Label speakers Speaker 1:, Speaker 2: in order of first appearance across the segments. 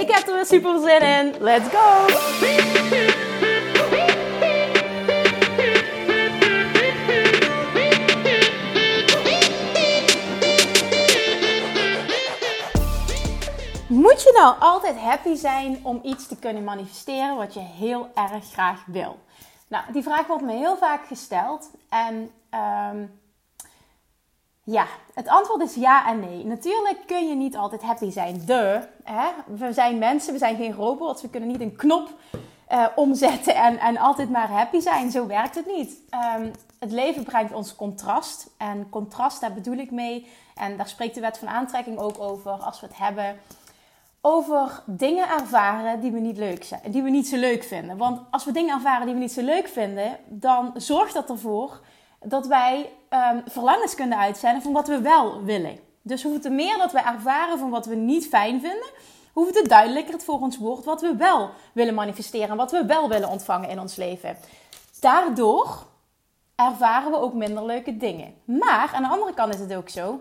Speaker 1: Ik heb er weer super zin in. Let's go! Moet je nou altijd happy zijn om iets te kunnen manifesteren wat je heel erg graag wil? Nou, die vraag wordt me heel vaak gesteld. En um, ja, het antwoord is ja en nee. Natuurlijk kun je niet altijd happy zijn. De, hè? we zijn mensen, we zijn geen robots. We kunnen niet een knop uh, omzetten en, en altijd maar happy zijn. Zo werkt het niet. Um, het leven brengt ons contrast. En contrast, daar bedoel ik mee. En daar spreekt de wet van aantrekking ook over. Als we het hebben over dingen ervaren die we niet leuk zijn, die we niet zo leuk vinden. Want als we dingen ervaren die we niet zo leuk vinden, dan zorgt dat ervoor dat wij um, verlangens kunnen uitzenden van wat we wel willen. Dus hoe meer dat we ervaren van wat we niet fijn vinden, hoe te duidelijker het voor ons wordt wat we wel willen manifesteren, wat we wel willen ontvangen in ons leven. Daardoor ervaren we ook minder leuke dingen. Maar aan de andere kant is het ook zo,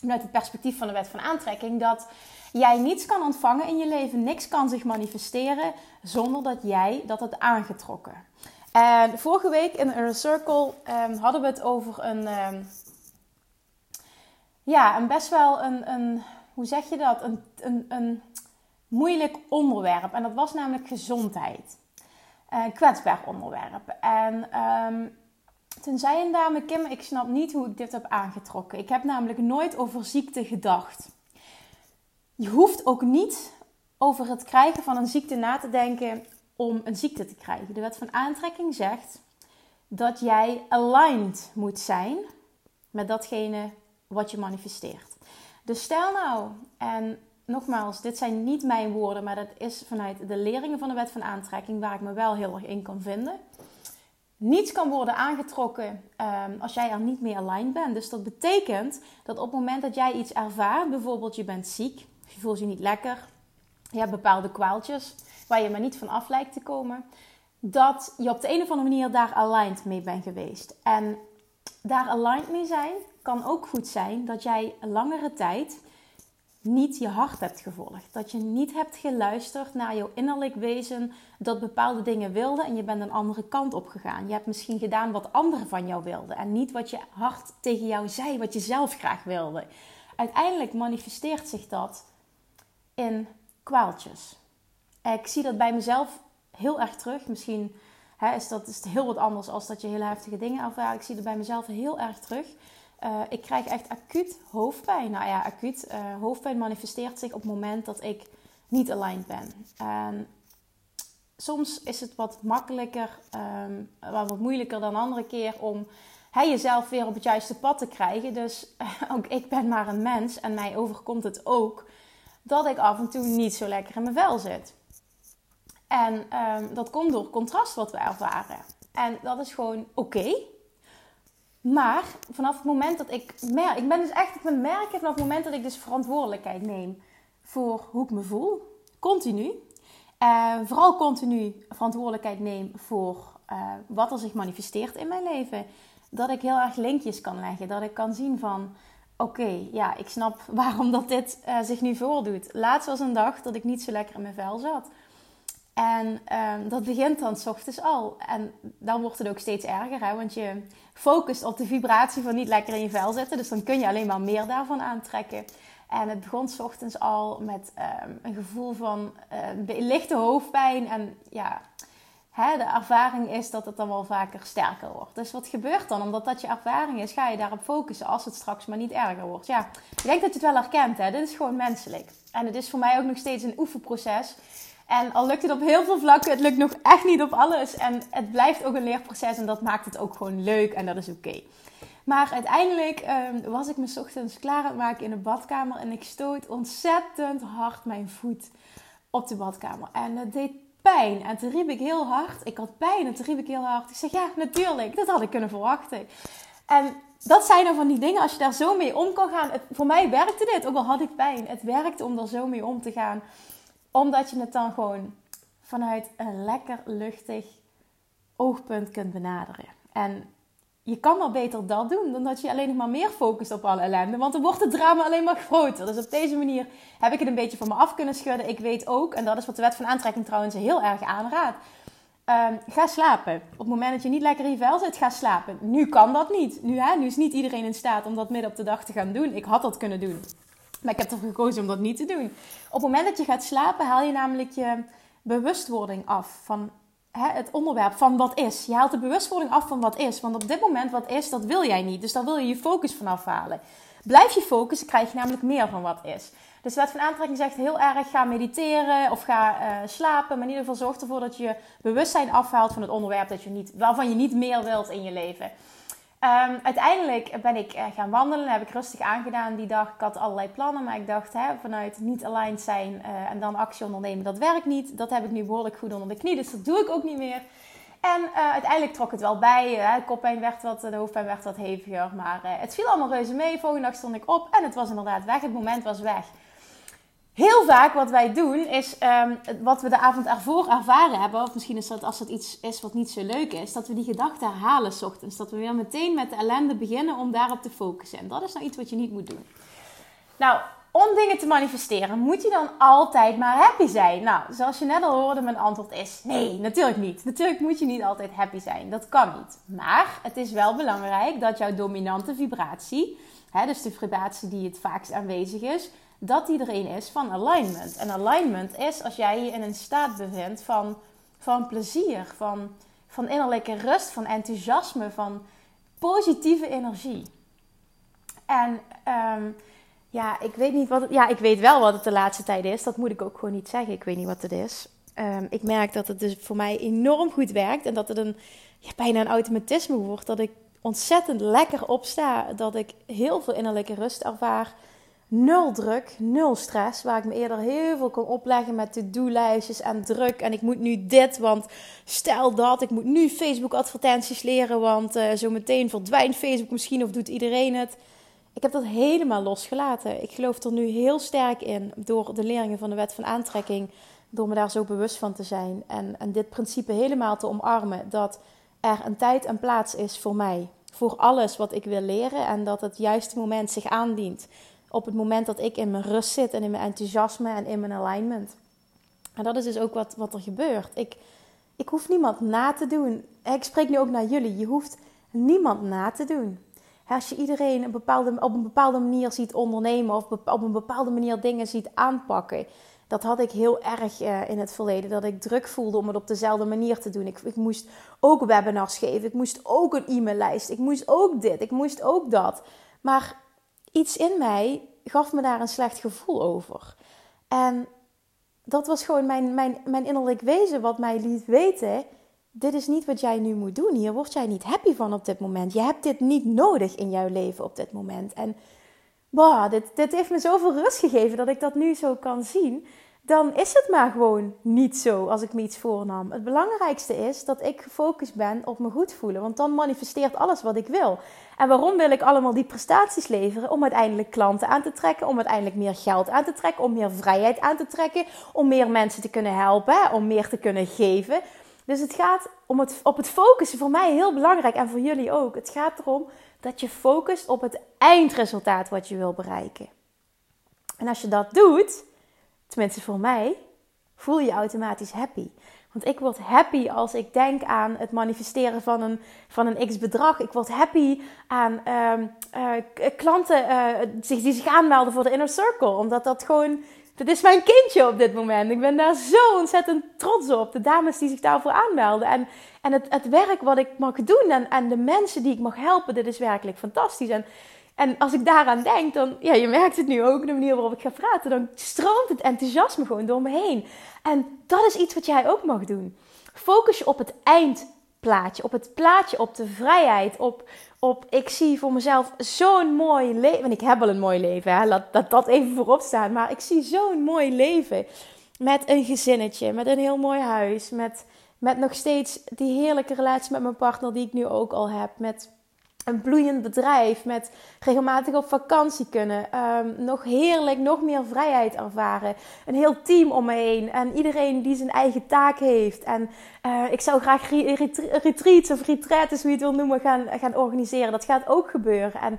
Speaker 1: vanuit het perspectief van de wet van aantrekking, dat jij niets kan ontvangen in je leven, niks kan zich manifesteren zonder dat jij dat het aangetrokken. En vorige week in Inner Circle um, hadden we het over een, um, ja, een best wel een, een, hoe zeg je dat, een, een, een moeilijk onderwerp. En dat was namelijk gezondheid. Een kwetsbaar onderwerp. En um, toen zei een dame, Kim, ik snap niet hoe ik dit heb aangetrokken. Ik heb namelijk nooit over ziekte gedacht. Je hoeft ook niet over het krijgen van een ziekte na te denken om een ziekte te krijgen. De wet van aantrekking zegt dat jij aligned moet zijn met datgene wat je manifesteert. Dus stel nou, en nogmaals, dit zijn niet mijn woorden, maar dat is vanuit de leringen van de wet van aantrekking waar ik me wel heel erg in kan vinden. Niets kan worden aangetrokken um, als jij er niet mee aligned bent. Dus dat betekent dat op het moment dat jij iets ervaart, bijvoorbeeld je bent ziek, je voelt je niet lekker, je hebt bepaalde kwaaltjes waar je maar niet van af lijkt te komen, dat je op de een of andere manier daar aligned mee bent geweest. En daar aligned mee zijn kan ook goed zijn dat jij langere tijd niet je hart hebt gevolgd. Dat je niet hebt geluisterd naar jouw innerlijk wezen dat bepaalde dingen wilde en je bent een andere kant op gegaan. Je hebt misschien gedaan wat anderen van jou wilden en niet wat je hart tegen jou zei, wat je zelf graag wilde. Uiteindelijk manifesteert zich dat in kwaaltjes. Ik zie dat bij mezelf heel erg terug. Misschien hè, is dat is heel wat anders als dat je hele heftige dingen ervaart. Ik zie dat bij mezelf heel erg terug. Uh, ik krijg echt acuut hoofdpijn. Nou ja, acuut uh, hoofdpijn manifesteert zich op het moment dat ik niet aligned ben. En soms is het wat makkelijker, um, wat moeilijker dan andere keer om hè, jezelf weer op het juiste pad te krijgen. Dus ook ik ben maar een mens en mij overkomt het ook dat ik af en toe niet zo lekker in mijn vel zit. En um, dat komt door contrast wat we ervaren. En dat is gewoon oké. Maar vanaf het moment dat ik merk, ik ben dus echt, ik ben merken vanaf het moment dat ik dus verantwoordelijkheid neem voor hoe ik me voel, continu. En vooral continu verantwoordelijkheid neem voor uh, wat er zich manifesteert in mijn leven. Dat ik heel erg linkjes kan leggen. Dat ik kan zien van, oké, ja, ik snap waarom dat dit uh, zich nu voordoet. Laatst was een dag dat ik niet zo lekker in mijn vel zat. En um, dat begint dan s ochtends al. En dan wordt het ook steeds erger, hè? want je focust op de vibratie van niet lekker in je vel zitten. Dus dan kun je alleen maar meer daarvan aantrekken. En het begon s ochtends al met um, een gevoel van uh, lichte hoofdpijn. En ja, hè, de ervaring is dat het dan wel vaker sterker wordt. Dus wat gebeurt dan? Omdat dat je ervaring is, ga je daarop focussen als het straks maar niet erger wordt. Ja, ik denk dat je het wel herkent. Hè? Dit is gewoon menselijk. En het is voor mij ook nog steeds een oefenproces. En al lukt het op heel veel vlakken, het lukt nog echt niet op alles. En het blijft ook een leerproces en dat maakt het ook gewoon leuk en dat is oké. Maar uiteindelijk um, was ik me ochtends klaar aan het maken in de badkamer en ik stoot ontzettend hard mijn voet op de badkamer. En het deed pijn. En toen riep ik heel hard. Ik had pijn en toen riep ik heel hard. Ik zeg, ja, natuurlijk. Dat had ik kunnen verwachten. En dat zijn dan van die dingen, als je daar zo mee om kan gaan. voor mij werkte dit, ook al had ik pijn. Het werkte om er zo mee om te gaan. Omdat je het dan gewoon vanuit een lekker luchtig oogpunt kunt benaderen. En je kan wel beter dat doen dan dat je alleen nog maar meer focust op alle ellende. Want dan wordt het drama alleen maar groter. Dus op deze manier heb ik het een beetje van me af kunnen schudden. Ik weet ook, en dat is wat de wet van aantrekking trouwens heel erg aanraadt. Ehm, ga slapen. Op het moment dat je niet lekker in je vel zit, ga slapen. Nu kan dat niet. Nu, hè, nu is niet iedereen in staat om dat midden op de dag te gaan doen. Ik had dat kunnen doen. Maar ik heb ervoor gekozen om dat niet te doen. Op het moment dat je gaat slapen, haal je namelijk je bewustwording af van hè, het onderwerp van wat is. Je haalt de bewustwording af van wat is. Want op dit moment wat is, dat wil jij niet. Dus daar wil je je focus van afhalen. Blijf je focussen, krijg je namelijk meer van wat is. Dus wet van aantrekking zegt heel erg: ga mediteren of ga uh, slapen. Maar in ieder geval zorg ervoor dat je bewustzijn afhaalt van het onderwerp dat je niet, waarvan je niet meer wilt in je leven. Um, uiteindelijk ben ik uh, gaan wandelen. Heb ik rustig aangedaan die dag. Ik had allerlei plannen, maar ik dacht hè, vanuit niet aligned zijn uh, en dan actie ondernemen, dat werkt niet. Dat heb ik nu behoorlijk goed onder de knie, dus dat doe ik ook niet meer. En uh, uiteindelijk trok het wel bij. de koppijn werd wat, de hoofdpijn werd wat heviger. Maar het viel allemaal reuze mee. Volgende dag stond ik op en het was inderdaad weg. Het moment was weg heel vaak wat wij doen is um, wat we de avond ervoor ervaren hebben, of misschien is dat als het iets is wat niet zo leuk is, dat we die gedachten herhalen s ochtends. Dat we weer meteen met de ellende beginnen om daarop te focussen. En dat is nou iets wat je niet moet doen. Nou, om dingen te manifesteren, moet je dan altijd maar happy zijn? Nou, zoals je net al hoorde, mijn antwoord is nee, natuurlijk niet. Natuurlijk moet je niet altijd happy zijn. Dat kan niet. Maar het is wel belangrijk dat jouw dominante vibratie, hè, dus de vibratie die het vaakst aanwezig is, dat die er een is van alignment. En alignment is als jij je in een staat bevindt van, van plezier, van, van innerlijke rust, van enthousiasme, van positieve energie. En um, ja, ik weet niet wat ja, ik weet wel wat het de laatste tijd is. Dat moet ik ook gewoon niet zeggen. Ik weet niet wat het is. Um, ik merk dat het dus voor mij enorm goed werkt en dat het een ja, bijna een automatisme wordt. Dat ik ontzettend lekker opsta, dat ik heel veel innerlijke rust ervaar nul druk, nul stress. Waar ik me eerder heel veel kon opleggen met to-do-lijstjes en druk. En ik moet nu dit, want stel dat. Ik moet nu Facebook-advertenties leren, want uh, zo meteen verdwijnt Facebook misschien of doet iedereen het. Ik heb dat helemaal losgelaten. Ik geloof er nu heel sterk in door de leerlingen van de wet van aantrekking. Door me daar zo bewust van te zijn. En, en dit principe helemaal te omarmen. Dat er een tijd en plaats is voor mij. Voor alles wat ik wil leren. En dat het juiste moment zich aandient op het moment dat ik in mijn rust zit en in mijn enthousiasme en in mijn alignment. En dat is dus ook wat, wat er gebeurt. Ik, ik hoef niemand na te doen. Ik spreek nu ook naar jullie. Je hoeft niemand na te doen. Als je iedereen een bepaalde, op een bepaalde manier ziet ondernemen of op een bepaalde manier dingen ziet aanpakken. Dat had ik heel erg uh, in het verleden. Dat ik druk voelde om het op dezelfde manier te doen. Ik, ik moest ook webinars geven. Ik moest ook een e-maillijst. Ik moest ook dit. Ik moest ook dat. Maar iets in mij gaf me daar een slecht gevoel over. En dat was gewoon mijn, mijn, mijn innerlijk wezen wat mij liet weten: dit is niet wat jij nu moet doen. Hier word jij niet happy van op dit moment. Je hebt dit niet nodig in jouw leven op dit moment. En bah, dit, dit heeft me zoveel rust gegeven dat ik dat nu zo kan zien dan is het maar gewoon niet zo als ik me iets voornam. Het belangrijkste is dat ik gefocust ben op me goed voelen, want dan manifesteert alles wat ik wil. En waarom wil ik allemaal die prestaties leveren? Om uiteindelijk klanten aan te trekken, om uiteindelijk meer geld aan te trekken, om meer vrijheid aan te trekken, om meer mensen te kunnen helpen, om meer te kunnen geven. Dus het gaat om het, op het focussen, voor mij heel belangrijk en voor jullie ook. Het gaat erom dat je focust op het eindresultaat wat je wil bereiken. En als je dat doet, tenminste voor mij, voel je automatisch happy. Want ik word happy als ik denk aan het manifesteren van een, van een x bedrag. Ik word happy aan uh, uh, klanten uh, die zich aanmelden voor de Inner Circle. Omdat dat gewoon, dat is mijn kindje op dit moment. Ik ben daar zo ontzettend trots op. De dames die zich daarvoor aanmelden. En, en het, het werk wat ik mag doen en, en de mensen die ik mag helpen, dit is werkelijk fantastisch. En en als ik daaraan denk, dan, ja, je merkt het nu ook, de manier waarop ik ga praten, dan stroomt het enthousiasme gewoon door me heen. En dat is iets wat jij ook mag doen. Focus je op het eindplaatje, op het plaatje, op de vrijheid, op, op ik zie voor mezelf zo'n mooi leven. En ik heb al een mooi leven, hè? laat dat, dat even voorop staan, maar ik zie zo'n mooi leven. met een gezinnetje, met een heel mooi huis, met, met nog steeds die heerlijke relatie met mijn partner die ik nu ook al heb, met een bloeiend bedrijf, met regelmatig op vakantie kunnen, um, nog heerlijk, nog meer vrijheid ervaren, een heel team om me heen en iedereen die zijn eigen taak heeft. En uh, ik zou graag re retreats of retreats, hoe je het wil noemen, gaan, gaan organiseren. Dat gaat ook gebeuren. En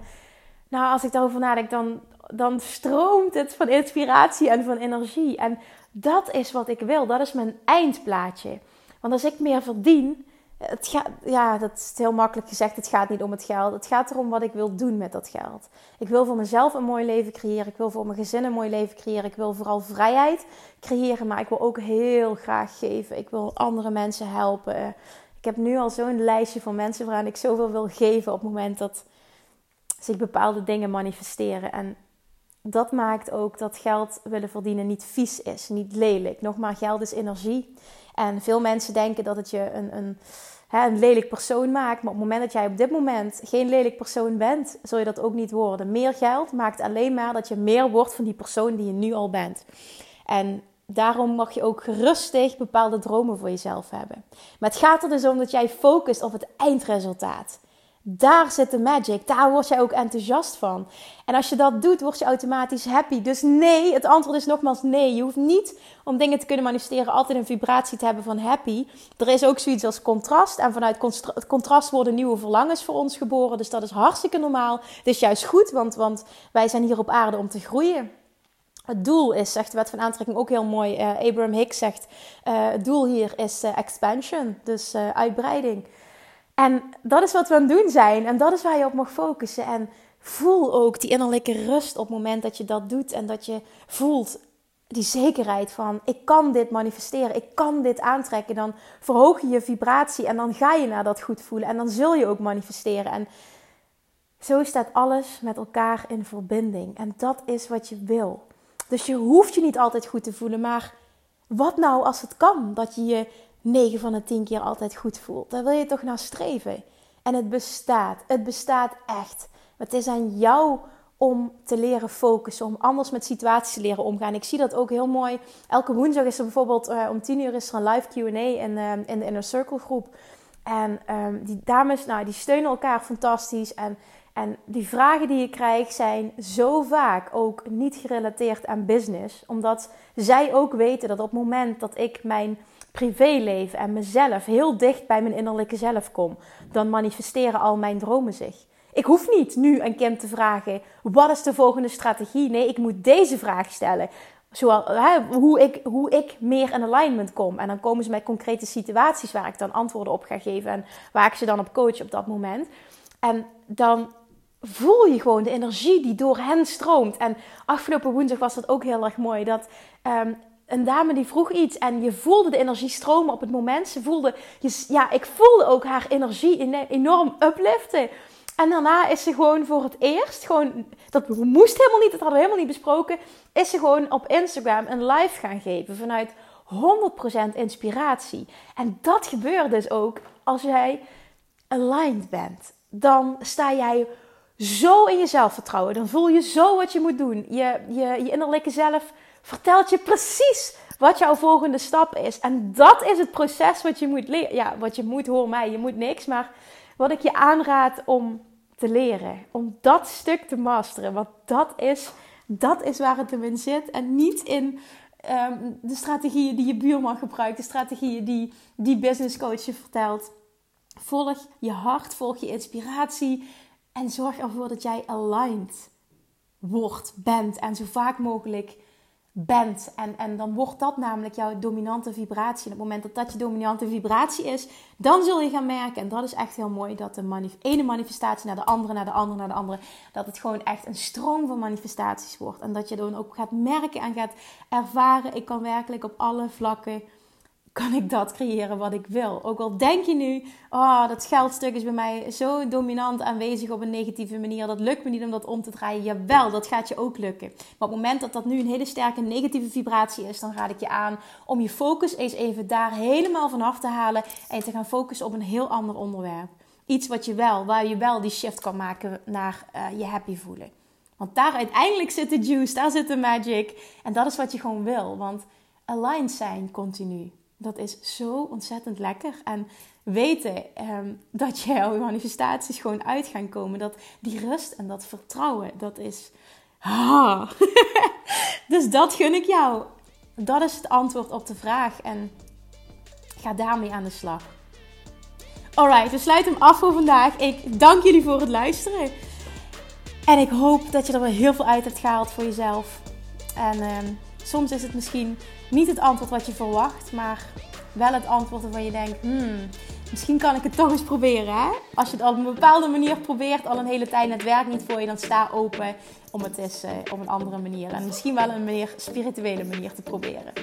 Speaker 1: nou, als ik daarover nadenk, dan, dan stroomt het van inspiratie en van energie. En dat is wat ik wil. Dat is mijn eindplaatje. Want als ik meer verdien, het gaat, ja, dat is heel makkelijk gezegd. Het gaat niet om het geld. Het gaat erom wat ik wil doen met dat geld. Ik wil voor mezelf een mooi leven creëren. Ik wil voor mijn gezin een mooi leven creëren. Ik wil vooral vrijheid creëren. Maar ik wil ook heel graag geven. Ik wil andere mensen helpen. Ik heb nu al zo'n lijstje van mensen waaraan ik zoveel wil geven op het moment dat zich bepaalde dingen manifesteren. En dat maakt ook dat geld willen verdienen niet vies is, niet lelijk. Nogmaals, geld is energie. En veel mensen denken dat het je een, een, hè, een lelijk persoon maakt. Maar op het moment dat jij op dit moment geen lelijk persoon bent, zul je dat ook niet worden. Meer geld maakt alleen maar dat je meer wordt van die persoon die je nu al bent. En daarom mag je ook gerustig bepaalde dromen voor jezelf hebben. Maar het gaat er dus om dat jij focust op het eindresultaat. Daar zit de magic. Daar word je ook enthousiast van. En als je dat doet, word je automatisch happy. Dus nee, het antwoord is nogmaals nee. Je hoeft niet om dingen te kunnen manifesteren altijd een vibratie te hebben van happy. Er is ook zoiets als contrast. En vanuit contrast worden nieuwe verlangens voor ons geboren. Dus dat is hartstikke normaal. Het is juist goed, want, want wij zijn hier op aarde om te groeien. Het doel is, zegt de wet van aantrekking ook heel mooi. Uh, Abraham Hicks zegt: uh, het doel hier is uh, expansion, dus uitbreiding. En dat is wat we aan het doen zijn. En dat is waar je op mag focussen. En voel ook die innerlijke rust op het moment dat je dat doet. En dat je voelt die zekerheid van: ik kan dit manifesteren, ik kan dit aantrekken. Dan verhoog je je vibratie en dan ga je naar dat goed voelen. En dan zul je ook manifesteren. En zo staat alles met elkaar in verbinding. En dat is wat je wil. Dus je hoeft je niet altijd goed te voelen, maar wat nou als het kan? Dat je je 9 van de 10 keer altijd goed voelt. Daar wil je toch naar streven. En het bestaat. Het bestaat echt. Het is aan jou om te leren focussen, om anders met situaties te leren omgaan. Ik zie dat ook heel mooi. Elke woensdag is er bijvoorbeeld uh, om 10 uur is er een live Q&A in, uh, in de Inner Circle groep. En um, die dames, nou, die steunen elkaar fantastisch. En, en die vragen die je krijgt zijn zo vaak ook niet gerelateerd aan business. Omdat zij ook weten dat op het moment dat ik mijn privéleven en mezelf heel dicht bij mijn innerlijke zelf kom, dan manifesteren al mijn dromen zich. Ik hoef niet nu een Kim te vragen: wat is de volgende strategie? Nee, ik moet deze vraag stellen. Hè, hoe, ik, hoe ik meer in alignment kom. En dan komen ze met concrete situaties waar ik dan antwoorden op ga geven en waar ik ze dan op coach op dat moment. En dan voel je gewoon de energie die door hen stroomt. En afgelopen woensdag was dat ook heel erg mooi. Dat um, een dame die vroeg iets en je voelde de energie stromen op het moment. Ze voelde, ja, ik voelde ook haar energie enorm upliften. En daarna is ze gewoon voor het eerst, gewoon, dat moest helemaal niet, dat hadden we helemaal niet besproken, is ze gewoon op Instagram een live gaan geven vanuit 100% inspiratie. En dat gebeurt dus ook als jij aligned bent. Dan sta jij zo in je zelfvertrouwen. Dan voel je zo wat je moet doen. Je, je, je innerlijke zelf vertelt je precies wat jouw volgende stap is. En dat is het proces wat je moet leren. Ja, wat je moet, hoor mij, je moet niks. Maar wat ik je aanraad om te leren. Om dat stuk te masteren. Want dat is, dat is waar het hem in zit. En niet in ehm, de strategieën die je buurman gebruikt. De strategieën die die business coach je vertelt. Volg je hart, volg je inspiratie. En zorg ervoor dat jij aligned wordt, bent. En zo vaak mogelijk bent. En, en dan wordt dat namelijk jouw dominante vibratie. En op het moment dat dat je dominante vibratie is, dan zul je gaan merken, en dat is echt heel mooi, dat de ene manifestatie naar de andere, naar de andere, naar de andere, dat het gewoon echt een stroom van manifestaties wordt. En dat je dan ook gaat merken en gaat ervaren, ik kan werkelijk op alle vlakken kan ik dat creëren wat ik wil. Ook al denk je nu, oh, dat geldstuk is bij mij zo dominant aanwezig op een negatieve manier. Dat lukt me niet om dat om te draaien. Jawel, dat gaat je ook lukken. Maar op het moment dat dat nu een hele sterke negatieve vibratie is, dan raad ik je aan om je focus eens even daar helemaal vanaf te halen en te gaan focussen op een heel ander onderwerp. Iets wat je wel, waar je wel die shift kan maken naar uh, je happy voelen. Want daar uiteindelijk zit de juice, daar zit de magic. En dat is wat je gewoon wil. Want aligned zijn continu. Dat is zo ontzettend lekker. En weten ehm, dat jouw manifestaties gewoon uit gaan komen. Dat die rust en dat vertrouwen, dat is. Ah. dus dat gun ik jou. Dat is het antwoord op de vraag. En ga daarmee aan de slag. Alright, we sluiten hem af voor vandaag. Ik dank jullie voor het luisteren. En ik hoop dat je er wel heel veel uit hebt gehaald voor jezelf. En ehm, soms is het misschien niet het antwoord wat je verwacht, maar wel het antwoord waarvan je denkt: hmm, misschien kan ik het toch eens proberen. Hè? Als je het op een bepaalde manier probeert, al een hele tijd het werkt niet voor je, dan sta open om het eens uh, op een andere manier. En misschien wel een meer spirituele manier te proberen.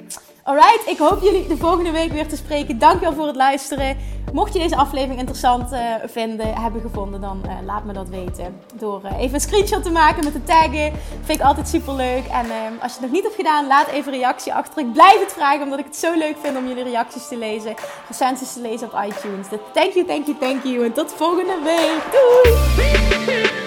Speaker 1: Alright, ik hoop jullie de volgende week weer te spreken. Dankjewel voor het luisteren. Mocht je deze aflevering interessant uh, vinden, hebben gevonden, dan uh, laat me dat weten. Door even een screenshot te maken met de taggen. Vind ik altijd super leuk. En ehm, als je het nog niet hebt gedaan, laat even een reactie achter. Ik blijf het vragen, omdat ik het zo leuk vind om jullie reacties te lezen. Recensies te lezen op Thank you, thank you, thank you. En tot volgende week. Doei!